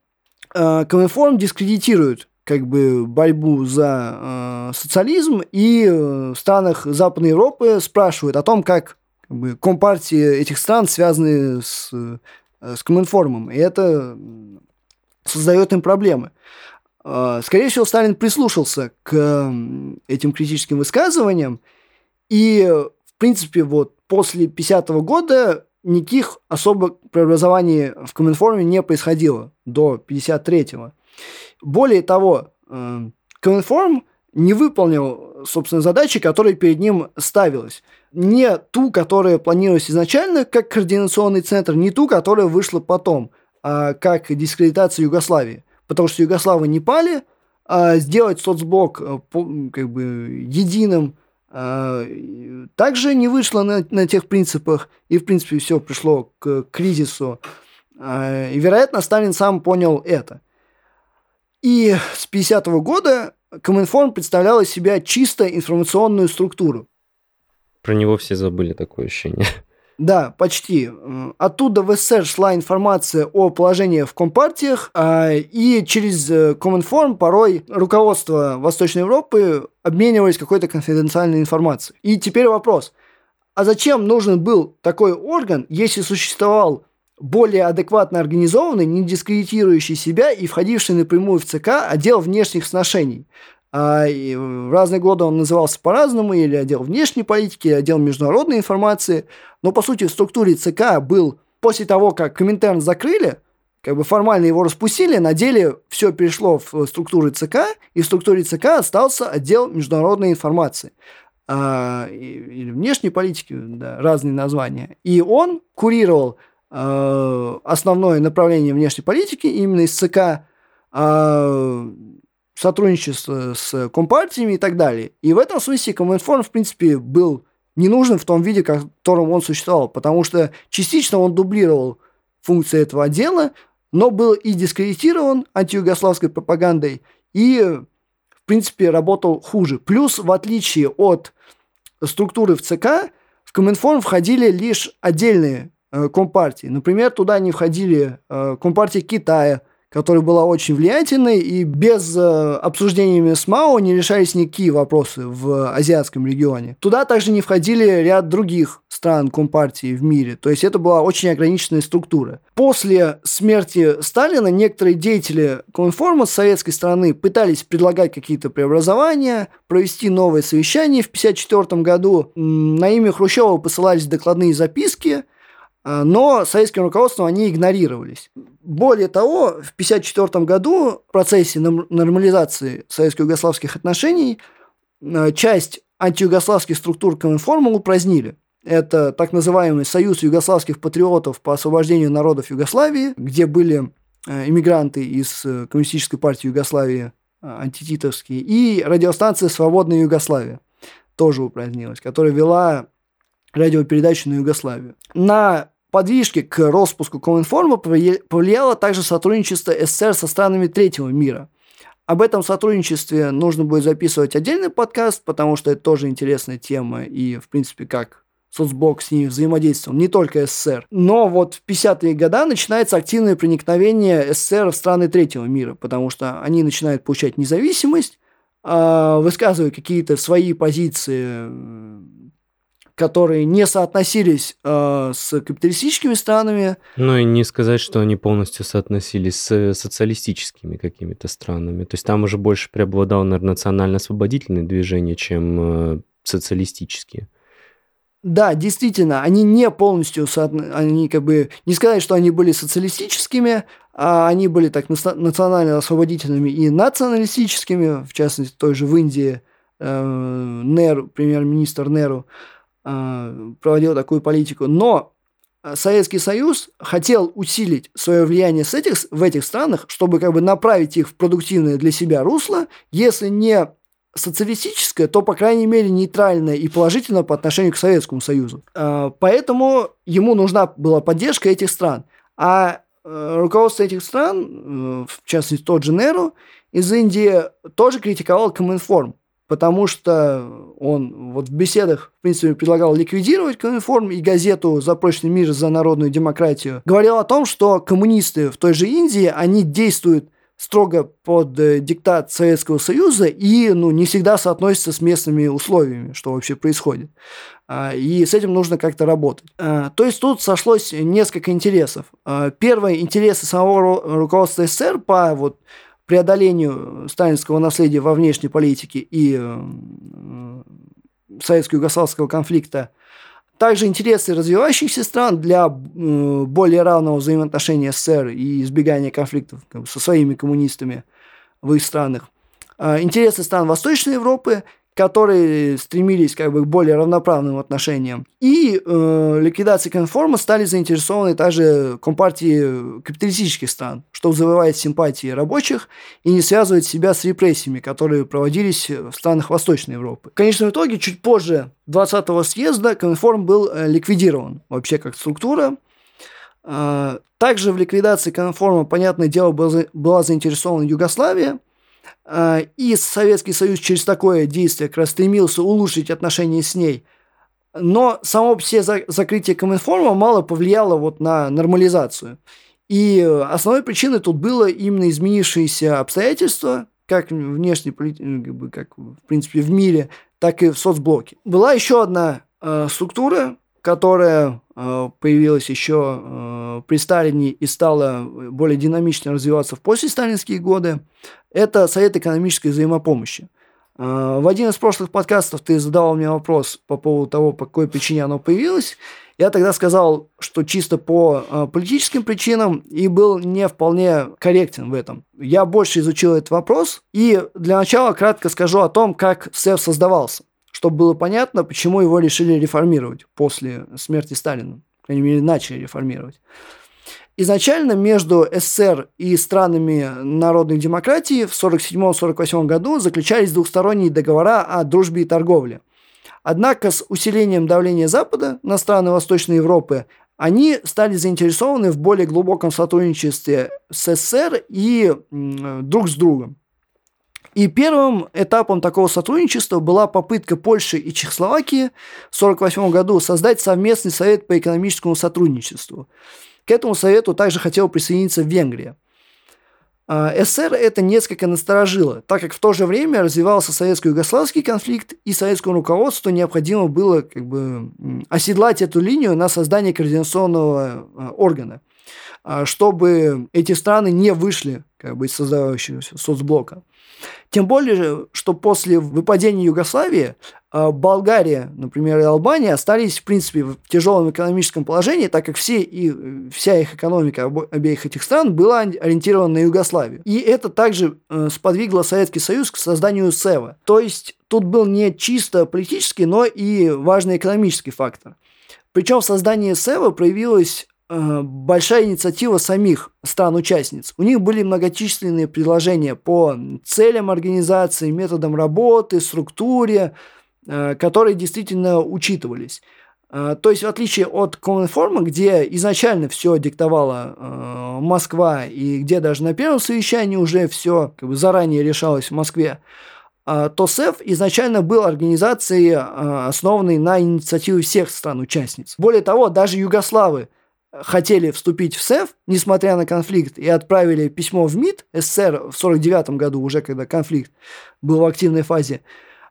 э, Коминформ дискредитирует как бы борьбу за социализм, и в странах Западной Европы спрашивают о том, как как бы, компартии этих стран связаны с, э, с Коминформом, и это создает им проблемы. А, скорее всего, Сталин прислушался к этим критическим высказываниям, и, в принципе, вот после 50 года никаких особых преобразований в Коминформе не происходило до 53-го. Более того, э, Коминформ не выполнил, собственно, задачи, которые перед ним ставилась не ту, которая планировалась изначально как координационный центр, не ту, которая вышла потом, а как дискредитация Югославии. Потому что Югославы не пали, а сделать соцблок э, как бы единым а, также не вышло на, на тех принципах, и, в принципе, все пришло к кризису. А, и, вероятно, Сталин сам понял это. И с 50 -го года Коминформ представлял из себя чисто информационную структуру. Про него все забыли такое ощущение. [laughs] Да, почти. Оттуда в СССР шла информация о положении в компартиях, а, и через э, Коминформ порой руководство Восточной Европы обменивались какой-то конфиденциальной информацией. И теперь вопрос. А зачем нужен был такой орган, если существовал более адекватно организованный, не дискредитирующий себя и входивший напрямую в ЦК отдел внешних сношений? А, в разные годы он назывался по-разному, или отдел внешней политики, или отдел международной информации. Но, по сути, в структуре ЦК был, после того, как Коминтерн закрыли, как бы формально его распустили, на деле все перешло в структуру ЦК, и в структуре ЦК остался отдел международной информации. А, или внешней политики, да, разные названия. И он курировал основное направление внешней политики именно из ЦК, а, сотрудничество с компартиями и так далее. И в этом смысле Коминформ, в принципе, был не нужен в том виде, в котором он существовал, потому что частично он дублировал функции этого отдела, но был и дискредитирован антиюгославской пропагандой, и, в принципе, работал хуже. Плюс, в отличие от структуры в ЦК, в Коминформ входили лишь отдельные э, компартии. Например, туда не входили э, компартия Китая – которая была очень влиятельной, и без э, обсуждениями с Мао не решались никакие вопросы в азиатском регионе. Туда также не входили ряд других стран Компартии в мире, то есть это была очень ограниченная структура. После смерти Сталина некоторые деятели Коминформа с советской стороны пытались предлагать какие-то преобразования, провести новое совещание в 1954 году. На имя Хрущева посылались докладные записки, но советским руководством они игнорировались. Более того, в 1954 году в процессе нормализации советско-югославских отношений а, часть антиюгославских структур Коминформа упразднили. Это так называемый Союз югославских патриотов по освобождению народов Югославии, где были а, иммигранты из э, Коммунистической партии Югославии, антититовские, и радиостанция «Свободная Югославия» тоже упразднилась, которая вела радиопередачу на Югославию. На подвижки к распуску Коминформа повлияло также сотрудничество СССР со странами третьего мира. Об этом сотрудничестве нужно будет записывать отдельный подкаст, потому что это тоже интересная тема и, в принципе, как соцблок с ними взаимодействовал, не только СССР. Но вот в 50-е годы начинается активное проникновение СССР в страны третьего мира, потому что они начинают получать независимость, а, высказывают какие-то свои позиции которые не соотносились э, с капиталистическими странами. Ну и не сказать, что они полностью соотносились с социалистическими какими-то странами. То есть там уже больше преобладало, наверное, национально-освободительное движение, чем э, социалистические. Да, действительно, они не полностью, они как бы, не сказать, что они были социалистическими, а они были так национально-освободительными и националистическими, в частности, той же в Индии, э, Неру, премьер-министр Неру, Э, проводил такую политику. Но э, Советский Союз хотел усилить свое влияние с этих, в этих странах, чтобы как бы направить их в продуктивное для себя русло, если не социалистическое, то, по крайней мере, нейтральное и положительное по отношению к Советскому Союзу. Э, поэтому ему нужна была поддержка этих стран. А руководство этих стран, в частности тот же Неру, из Индии тоже критиковал Коминформ потому что он вот в беседах, в принципе, предлагал ликвидировать Коминформ и газету «За прочный мир, за народную демократию». Говорил о том, что коммунисты в той же Индии, они действуют строго под э, диктат Советского Союза и ну, не всегда соотносятся с местными условиями, что вообще происходит. А, и с этим нужно как-то работать. А, то есть тут сошлось несколько интересов. А, первое – интересы самого руководства СССР по вот, преодолению сталинского наследия во внешней политике и э, советско-югославского конфликта, также интересы развивающихся стран для э, более равного взаимоотношения СССР и избегания конфликтов со своими коммунистами в их странах, а интересы стран Восточной Европы – которые стремились как бы к более равноправным отношениям. И э, ликвидацией конформа стали заинтересованы также компартии капиталистических стран, что завоевает симпатии рабочих и не связывает себя с репрессиями, которые проводились в странах Восточной Европы. В конечном итоге, чуть позже 20-го съезда конформ был э, ликвидирован вообще как структура. Э, также в ликвидации конформа, понятное дело, была заинтересована Югославия – и Советский Союз через такое действие как раз стремился улучшить отношения с ней. Но само все закрытие Коминформа мало повлияло вот на нормализацию. И основной причиной тут было именно изменившиеся обстоятельства, как внешне, ну, как в принципе в мире, так и в соцблоке. Была еще одна э, структура, которая появилась еще э, при Сталине и стала более динамично развиваться в послесталинские годы, это Совет экономической взаимопомощи. Э, в один из прошлых подкастов ты задавал мне вопрос по поводу того, по какой причине оно появилось. Я тогда сказал, что чисто по политическим причинам и был не вполне корректен в этом. Я больше изучил этот вопрос и для начала кратко скажу о том, как СЭФ создавался чтобы было понятно, почему его решили реформировать после смерти Сталина. По крайней мере, начали реформировать. Изначально между СССР и странами народной демократии в 1947-1948 году заключались двухсторонние договора о дружбе и торговле. Однако с усилением давления Запада на страны Восточной Европы они стали заинтересованы в более глубоком сотрудничестве с СССР и друг с другом. И первым этапом такого сотрудничества была попытка Польши и Чехословакии в 1948 году создать совместный совет по экономическому сотрудничеству. К этому совету также хотела присоединиться Венгрия. А, СССР это несколько насторожило, так как в то же время развивался советско-югославский конфликт, и советскому руководству необходимо было как бы оседлать эту линию на создание координационного а, органа, а, чтобы эти страны не вышли как бы из создавающегося соцблока. Тем более, что после выпадения Югославии а, Болгария, например, и Албания остались, в принципе, в тяжелом экономическом положении, так как все и, вся их экономика обеих этих стран была ориентирована на Югославию. И это также э, сподвигло Советский Союз к созданию СЭВа. То есть тут был не чисто политический, но и важный экономический фактор. Причем в создании СЭВа проявилась Э, большая инициатива самих стран-участниц. У них были многочисленные предложения по целям организации, методам работы, структуре, э, которые действительно учитывались. Э, то есть, в отличие от Коминформа, где изначально все диктовала Москва, и где даже на первом совещании уже все как бы заранее решалось в Москве, то СЭФ изначально был организацией, основанной на инициативе всех стран-участниц. Более того, даже югославы – хотели вступить в СЭФ, несмотря на конфликт, и отправили письмо в МИД СССР в 49 году, уже когда конфликт был в активной фазе,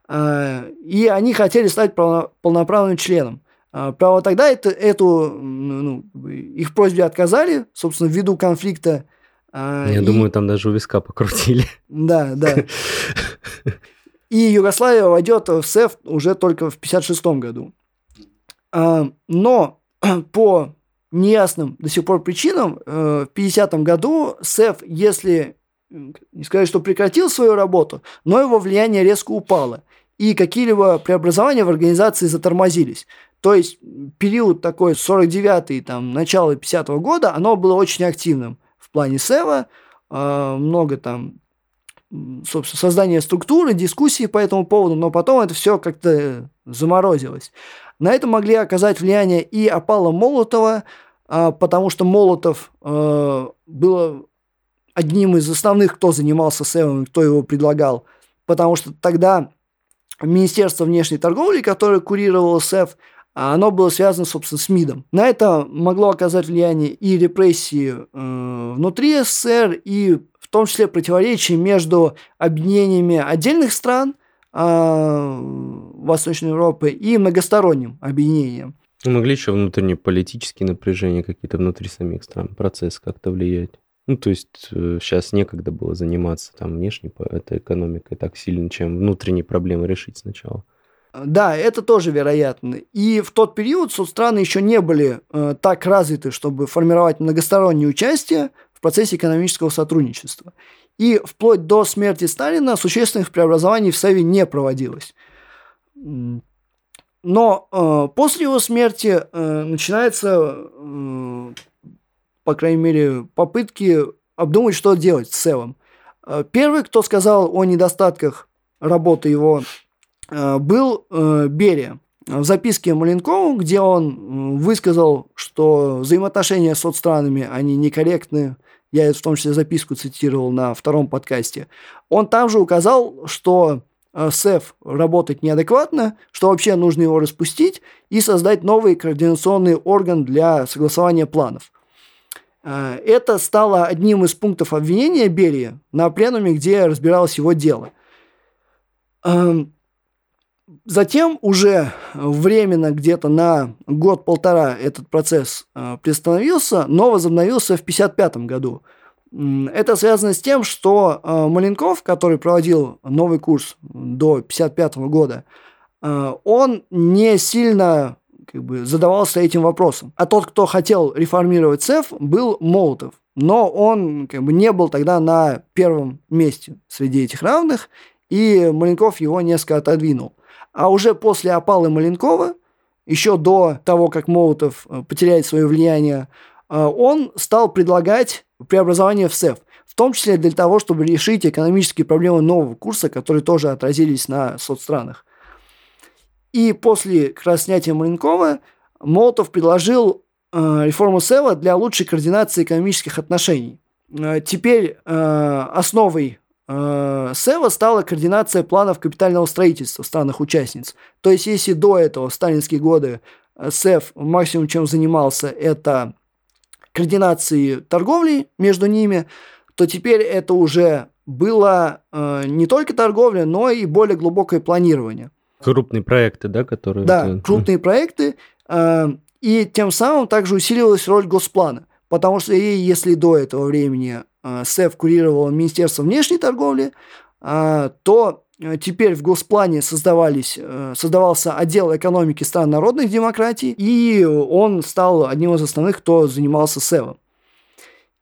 а, и они хотели стать полноправным членом. А, Право тогда это, эту, ну, их просьбе отказали, собственно, ввиду конфликта. А, Я и... думаю, там даже у виска покрутили. Да, да. И Югославия войдет в СЭФ уже только в 1956 году. Но [clears throat] по неясным до сих пор причинам э, в 50-м году СЭФ, если не сказать, что прекратил свою работу, но его влияние резко упало, и какие-либо преобразования в организации затормозились. То есть период такой 49-й, там, начало 50-го года, оно было очень активным в плане СЭВа, э, много там собственно, создания структуры, дискуссии по этому поводу, но потом это все как-то заморозилось. На это могли оказать влияние и опала Молотова, а, потому что Молотов э, был одним из основных, кто занимался СЭВом, кто его предлагал, потому что тогда Министерство внешней торговли, которое курировало СЭВ, оно было связано, собственно, с МИДом. На это могло оказать влияние и репрессии э, внутри СССР, и в том числе противоречия между объединениями отдельных стран э, Восточной Европы и многосторонним объединением. Ну, могли еще внутренние политические напряжения какие-то внутри самих стран, процесс как-то влиять. Ну, то есть э, сейчас некогда было заниматься там внешней этой экономикой так сильно, чем внутренние проблемы решить сначала. Да, это тоже вероятно. И в тот период соцстраны еще не были э, так развиты, чтобы формировать многостороннее участие в процессе экономического сотрудничества. И вплоть до смерти Сталина существенных преобразований в Севе не проводилось. Но э, после его смерти э, начинается, э, по крайней мере, попытки обдумать, что делать с Севом. Э, первый, кто сказал о недостатках работы его Э, был э, Берия. В записке Маленкову, где он высказал, что взаимоотношения с соцстранами, они некорректны, я в том числе записку цитировал на втором подкасте, он там же указал, что э, СЭФ работает неадекватно, что вообще нужно его распустить и создать новый координационный орган для согласования планов. Это стало одним из пунктов обвинения Берии на пленуме, где разбиралось его дело. Эм, Затем уже временно, где-то на год-полтора этот процесс э, приостановился, но возобновился в 1955 году. Это связано с тем, что э, Маленков, который проводил новый курс до 1955 года, э, он не сильно как бы, задавался этим вопросом. А тот, кто хотел реформировать ЦЕФ, был Молотов. Но он как бы, не был тогда на первом месте среди этих равных, и Маленков его несколько отодвинул. А уже после опалы Маленкова, еще до того, как Молотов э, потеряет свое влияние, он стал предлагать преобразование в СЭФ, в том числе для того, чтобы решить экономические проблемы нового курса, которые тоже отразились на соцстранах. И после как раз снятия Маленкова Молотов предложил э, реформу СЭВа для лучшей координации экономических отношений. Теперь основой э, СЭВа стала координация планов капитального строительства странах-участниц. То есть, если до этого, в сталинские годы, э, СЭВ максимум чем занимался, это координацией торговли между ними, то теперь это уже было э, не только торговля, но и более глубокое планирование. Крупные проекты, да, которые... Да, крупные проекты. Э, и тем самым также усиливалась роль Госплана. Потому что если до этого времени э, СЭФ курировал Министерство внешней торговли, э, то теперь в Госплане создавались, э, создавался отдел экономики стран народных демократий, и он стал одним из основных, кто занимался СЭВом.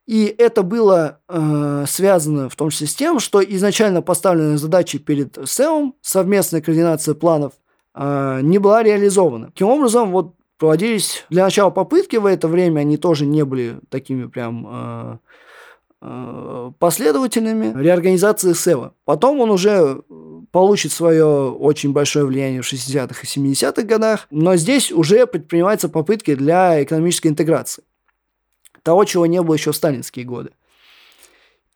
И это было э, связано в том числе с тем, что изначально поставленная задача перед СЭОМ, совместная координация планов, э, не была реализована. Таким образом, вот проводились для начала попытки в это время, они тоже не были такими прям э, э, последовательными реорганизации СЭВа. Потом он уже получит свое очень большое влияние в 60-х и 70-х годах, но здесь уже предпринимаются попытки для экономической интеграции того, чего не было еще в сталинские годы.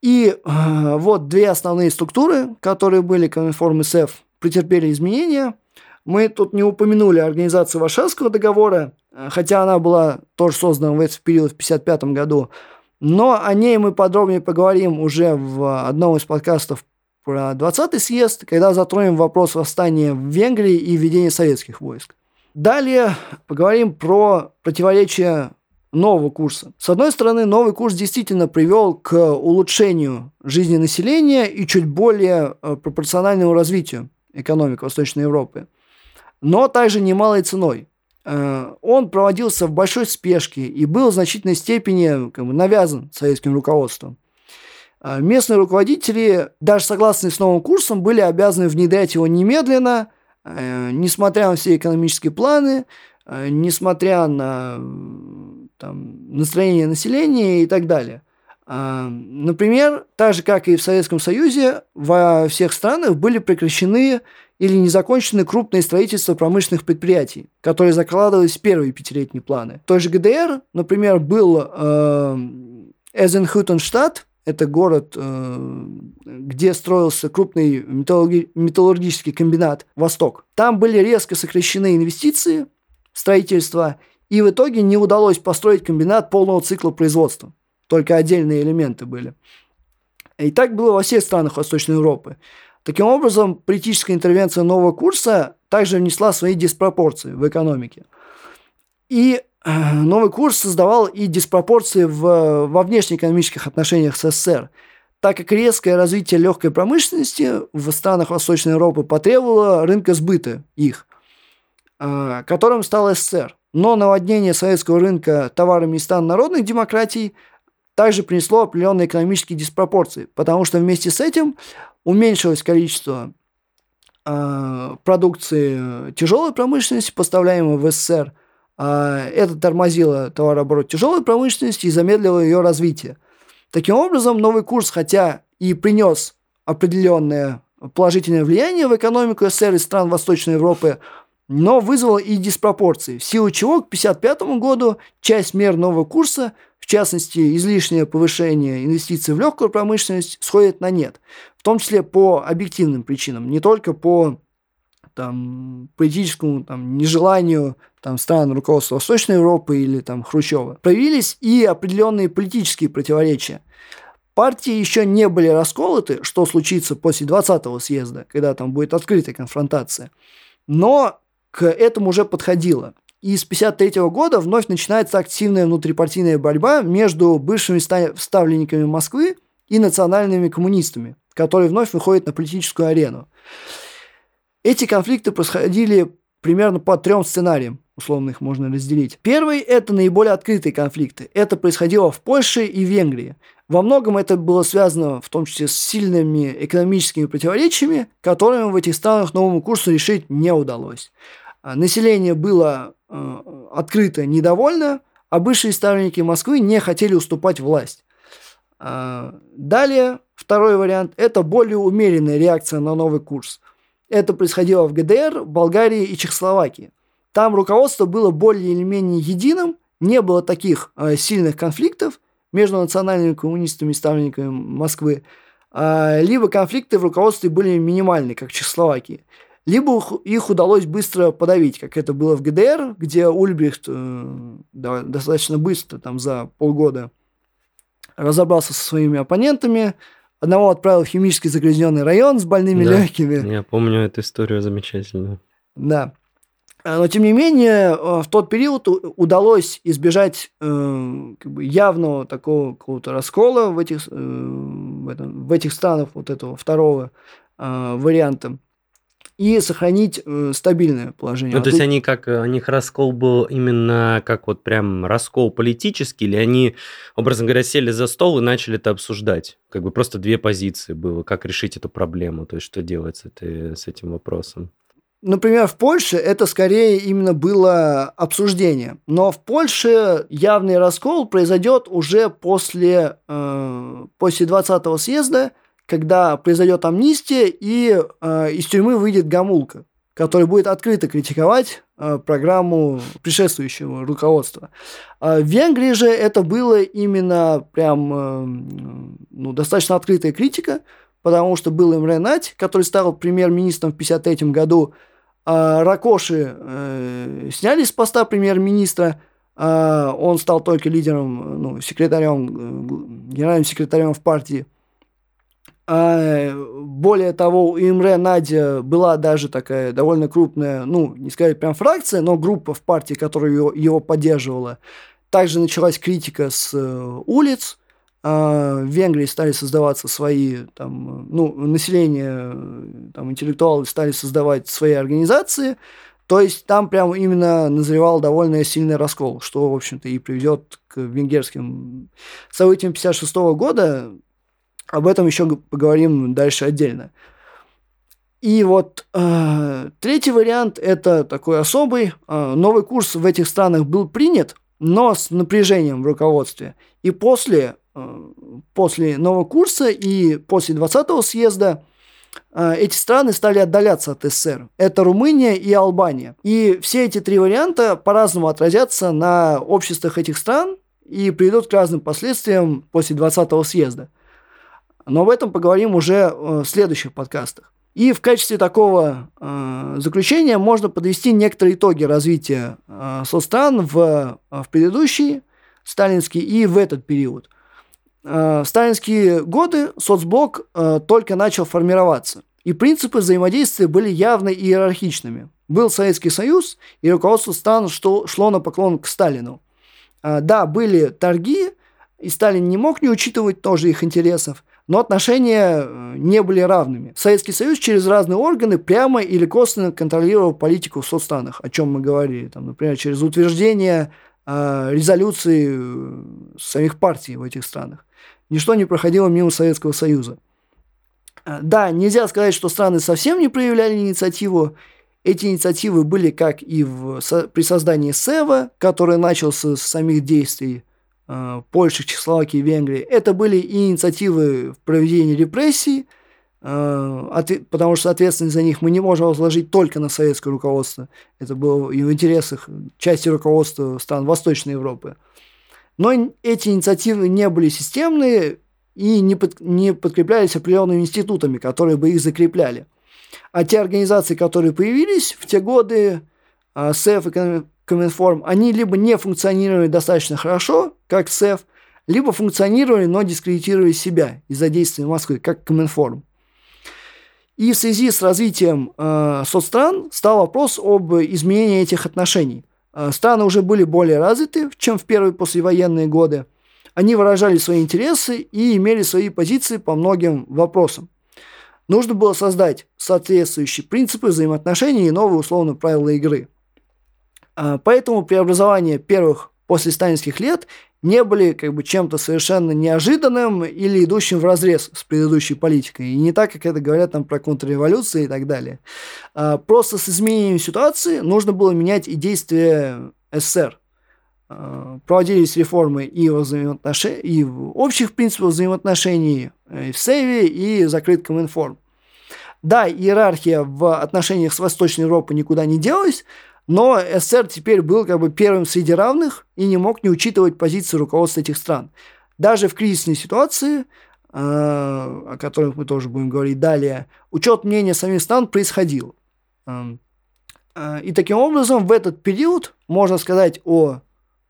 И э, вот две основные структуры, которые были, Коминформ и СЭФ, претерпели изменения. Мы тут не упомянули организацию Варшавского договора, э, хотя она была тоже создана в этот период в 1955 году, но о ней мы подробнее поговорим уже в одном из подкастов про 20-й съезд, когда затронем вопрос восстания в Венгрии и введения советских войск. Далее поговорим про противоречия нового курса. С одной стороны, новый курс действительно привел к улучшению жизни населения и чуть более э, пропорциональному развитию экономики Восточной Европы, но также немалой ценой. Э, он проводился в большой спешке и был в значительной степени как бы, навязан советским руководством. Э, местные руководители, даже согласные с новым курсом, были обязаны внедрять его немедленно, несмотря на все экономические планы, несмотря на там, настроение населения и так далее. А, например, так же, как и в Советском Союзе, во всех странах были прекращены или не закончены крупные строительства промышленных предприятий, которые закладывались в первые пятилетние планы. В той же ГДР, например, был э, Эзенхютенштадт, это город, э, где строился крупный металлурги- металлургический комбинат «Восток». Там были резко сокращены инвестиции строительство – и в итоге не удалось построить комбинат полного цикла производства. Только отдельные элементы были. И так было во всех странах Восточной Европы. Таким образом, политическая интервенция нового курса также внесла свои диспропорции в экономике. И новый курс создавал и диспропорции в, во внешнеэкономических отношениях с СССР, так как резкое развитие легкой промышленности в странах Восточной Европы потребовало рынка сбыта их, э, которым стал СССР. Но наводнение советского рынка товарами из стран народных демократий также принесло определенные экономические диспропорции, потому что вместе с этим уменьшилось количество э, продукции тяжелой промышленности, поставляемой в СССР. Э, это тормозило товарооборот тяжелой промышленности и замедлило ее развитие. Таким образом, новый курс, хотя и принес определенное положительное влияние в экономику СССР и стран Восточной Европы, но вызвало и диспропорции, в силу чего к 1955 году часть мер нового курса, в частности, излишнее повышение инвестиций в легкую промышленность, сходит на нет. В том числе по объективным причинам, не только по там, политическому там, нежеланию там, стран руководства Восточной Европы или там, Хрущева. Появились и определенные политические противоречия. Партии еще не были расколоты, что случится после 20-го съезда, когда там будет открытая конфронтация. Но к этому уже подходило. И с 1953 года вновь начинается активная внутрипартийная борьба между бывшими ставленниками Москвы и национальными коммунистами, которые вновь выходят на политическую арену. Эти конфликты происходили примерно по трем сценариям, условно их можно разделить. Первый – это наиболее открытые конфликты. Это происходило в Польше и Венгрии. Во многом это было связано в том числе с сильными экономическими противоречиями, которыми в этих странах новому курсу решить не удалось. А, население было э, открыто недовольно, а бывшие ставленники Москвы не хотели уступать власть. А, далее, второй вариант – это более умеренная реакция на новый курс. Это происходило в ГДР, Болгарии и Чехословакии. Там руководство было более или менее единым, не было таких э, сильных конфликтов между национальными коммунистами и ставленниками Москвы. а, либо конфликты в руководстве были минимальны, как в Чехословакии, либо их удалось быстро подавить, как это было в ГДР, где Ульбрихт э, достаточно быстро, там за полгода, разобрался со своими оппонентами, одного отправил в химически загрязненный район с больными да, легкими. Я помню эту историю замечательно. Да. А, но, тем не менее, э, в тот период удалось избежать э, как бы явного такого какого-то раскола в этих, э, в, этом, в этих странах вот этого второго э, варианта и сохранить э, стабильное положение. Ну, а то есть они как, у них раскол был именно как вот прям раскол политический, или они, образно говоря, сели за стол и начали это обсуждать? Как бы просто две позиции было, как решить эту проблему, то есть что делать с, этой, с этим вопросом? Например, в Польше это скорее именно было обсуждение. Но в Польше явный раскол произойдет уже после, э, после 20-го съезда, когда произойдет амнистия и э, из тюрьмы выйдет Гамулка, который будет открыто критиковать э, программу предшествующего руководства. А в Венгрии же это было именно прям э, ну, достаточно открытая критика, потому что был Имре Нать, который стал премьер-министром в 1953 году, а Ракоши э, сняли с поста премьер-министра, э, он стал только лидером, ну, секретарем, э, генеральным секретарем в партии. А, более того, у Имре Надя была даже такая довольно крупная, ну, не сказать прям фракция, но группа в партии, которая его, поддерживала. Также началась критика с э, улиц, а, в Венгрии стали создаваться свои, там, ну, население, там, интеллектуалы стали создавать свои организации, то есть там прям именно назревал довольно сильный раскол, что, в общем-то, и приведет к венгерским событиям 56 года. Об этом еще поговорим дальше отдельно. И вот э, третий вариант это такой особый. Э, новый курс в этих странах был принят, но с напряжением в руководстве. И после после нового курса и после 20-го съезда э, эти страны стали отдаляться от СССР. Это Румыния и Албания. И все эти три варианта по-разному отразятся на обществах этих стран и приведут к разным последствиям после 20-го съезда. Но об этом поговорим уже э, в следующих подкастах. И в качестве такого э, заключения можно подвести некоторые итоги развития э, соцстран в, в предыдущий сталинский и в этот период. Э, в сталинские годы соцблок э, только начал формироваться, и принципы взаимодействия были явно иерархичными. Был Советский Союз, и руководство стран что, шло на поклон к Сталину. Э, да, были торги, и Сталин не мог не учитывать тоже их интересов, но отношения не были равными. Советский Союз через разные органы прямо или косвенно контролировал политику в соцстранах, о чем мы говорили, там, например, через утверждение резолюций самих партий в этих странах ничто не проходило мимо Советского Союза. А, да, нельзя сказать, что страны совсем не проявляли инициативу. Эти инициативы были как и в, при создании СЭВа, который начался с самих действий э, Польши, Чехословакии, Венгрии. Это были и инициативы в проведении репрессий, э, от, потому что ответственность за них мы не можем возложить только на советское руководство. Это было и в интересах части руководства стран Восточной Европы. Но эти инициативы не были системные и не, под, не подкреплялись определенными институтами, которые бы их закрепляли. А те организации, которые появились в те годы, а, СЭФ и Коминформ, они либо не функционировали достаточно хорошо, как СЭФ, либо функционировали, но дискредитировали себя из-за действия Москвы, как Коминформ. И в связи с развитием э, соцстран стал вопрос об изменении этих отношений – страны уже были более развиты, чем в первые послевоенные годы. Они выражали свои интересы и имели свои позиции по многим вопросам. Нужно было создать соответствующие принципы взаимоотношений и новые условные правила игры. Э, поэтому преобразование первых после сталинских лет не были как бы чем-то совершенно неожиданным или идущим в разрез с предыдущей политикой. И не так, как это говорят там про контрреволюции и так далее. А, просто с изменением ситуации нужно было менять и действия СССР. А, проводились реформы и в, взаимоотнош... и в общих принципах взаимоотношений, и в СЭВе, и закрыт Коминформ. Да, иерархия в отношениях с Восточной Европой никуда не делась, но СССР теперь был как бы первым среди равных и не мог не учитывать позиции руководства этих стран. Даже в кризисной ситуации о которых мы тоже будем говорить далее, учет мнения самих стран происходил. И таким образом в этот период можно сказать о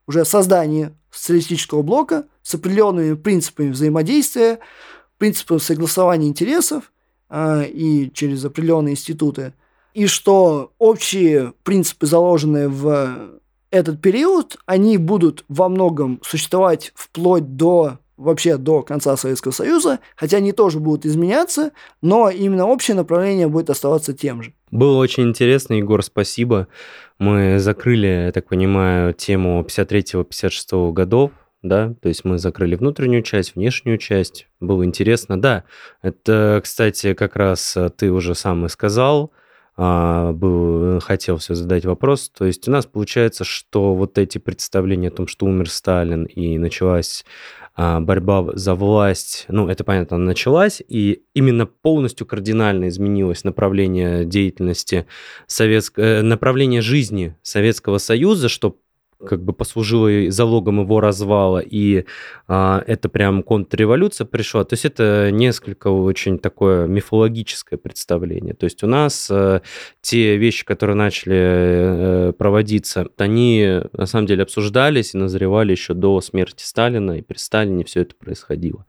уже создании социалистического блока с определенными принципами взаимодействия, принципами согласования интересов и через определенные институты, и что общие принципы, заложенные в этот период, они будут во многом существовать вплоть до вообще до конца Советского Союза, хотя они тоже будут изменяться, но именно общее направление будет оставаться тем же. Было очень интересно, Егор, спасибо. Мы закрыли, я так понимаю, тему 53-56 годов, да, то есть мы закрыли внутреннюю часть, внешнюю часть. Было интересно, да. Это, кстати, как раз ты уже сам и сказал, был, хотел все задать вопрос. То есть у нас получается, что вот эти представления о том, что умер Сталин и началась а, борьба за власть, ну, это понятно, началась, и именно полностью кардинально изменилось направление деятельности, советск... Э, направление жизни Советского Союза, что как бы послужило залогом его развала, и а, это прям контрреволюция пришла. То есть это несколько очень такое мифологическое представление. То есть у нас а, те вещи, которые начали а, проводиться, они на самом деле обсуждались и назревали еще до смерти Сталина, и при Сталине все это происходило.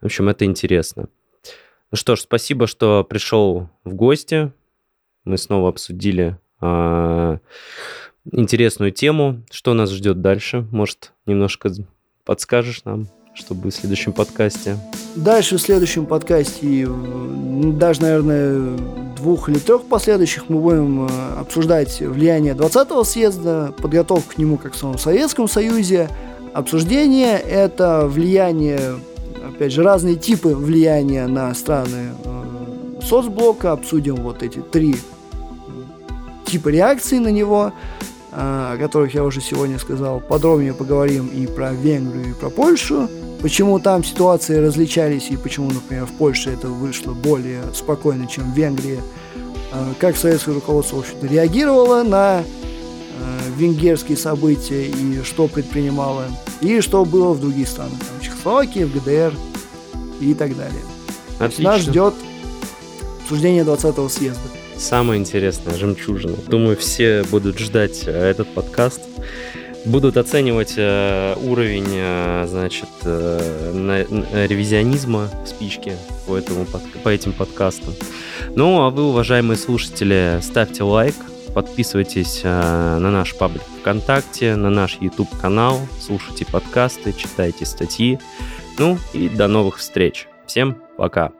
В общем, это интересно. Ну что ж, спасибо, что пришел в гости. Мы снова обсудили а, интересную тему. Что нас ждет дальше? Может, немножко подскажешь нам, что будет в следующем подкасте? Дальше в следующем подкасте, даже, наверное, двух или трех последующих мы будем э, обсуждать влияние 20-го съезда, подготовку к нему как в самом Советском Союзе, обсуждение – это влияние, опять же, разные типы влияния на страны э, соцблока, обсудим вот эти три типа реакции на него, о которых я уже сегодня сказал. Подробнее поговорим и про Венгрию, и про Польшу. Почему там ситуации различались и почему, например, в Польше это вышло более спокойно, чем в Венгрии. А, как советское руководство, в общем-то, реагировало на а, венгерские события и что предпринимало, и что было в других странах, там, в Чехословакии, в ГДР и так далее. Отлично. Нас ждет обсуждение 20-го съезда самая интересная жемчужина. Думаю, все будут ждать э, этот подкаст, будут оценивать э, уровень, э, значит, ревизионизма в спичке по, этому, по этим подкастам. Ну, а вы, уважаемые слушатели, ставьте лайк, подписывайтесь на наш паблик ВКонтакте, на наш YouTube-канал, слушайте подкасты, читайте статьи. Ну и до новых встреч. Всем пока.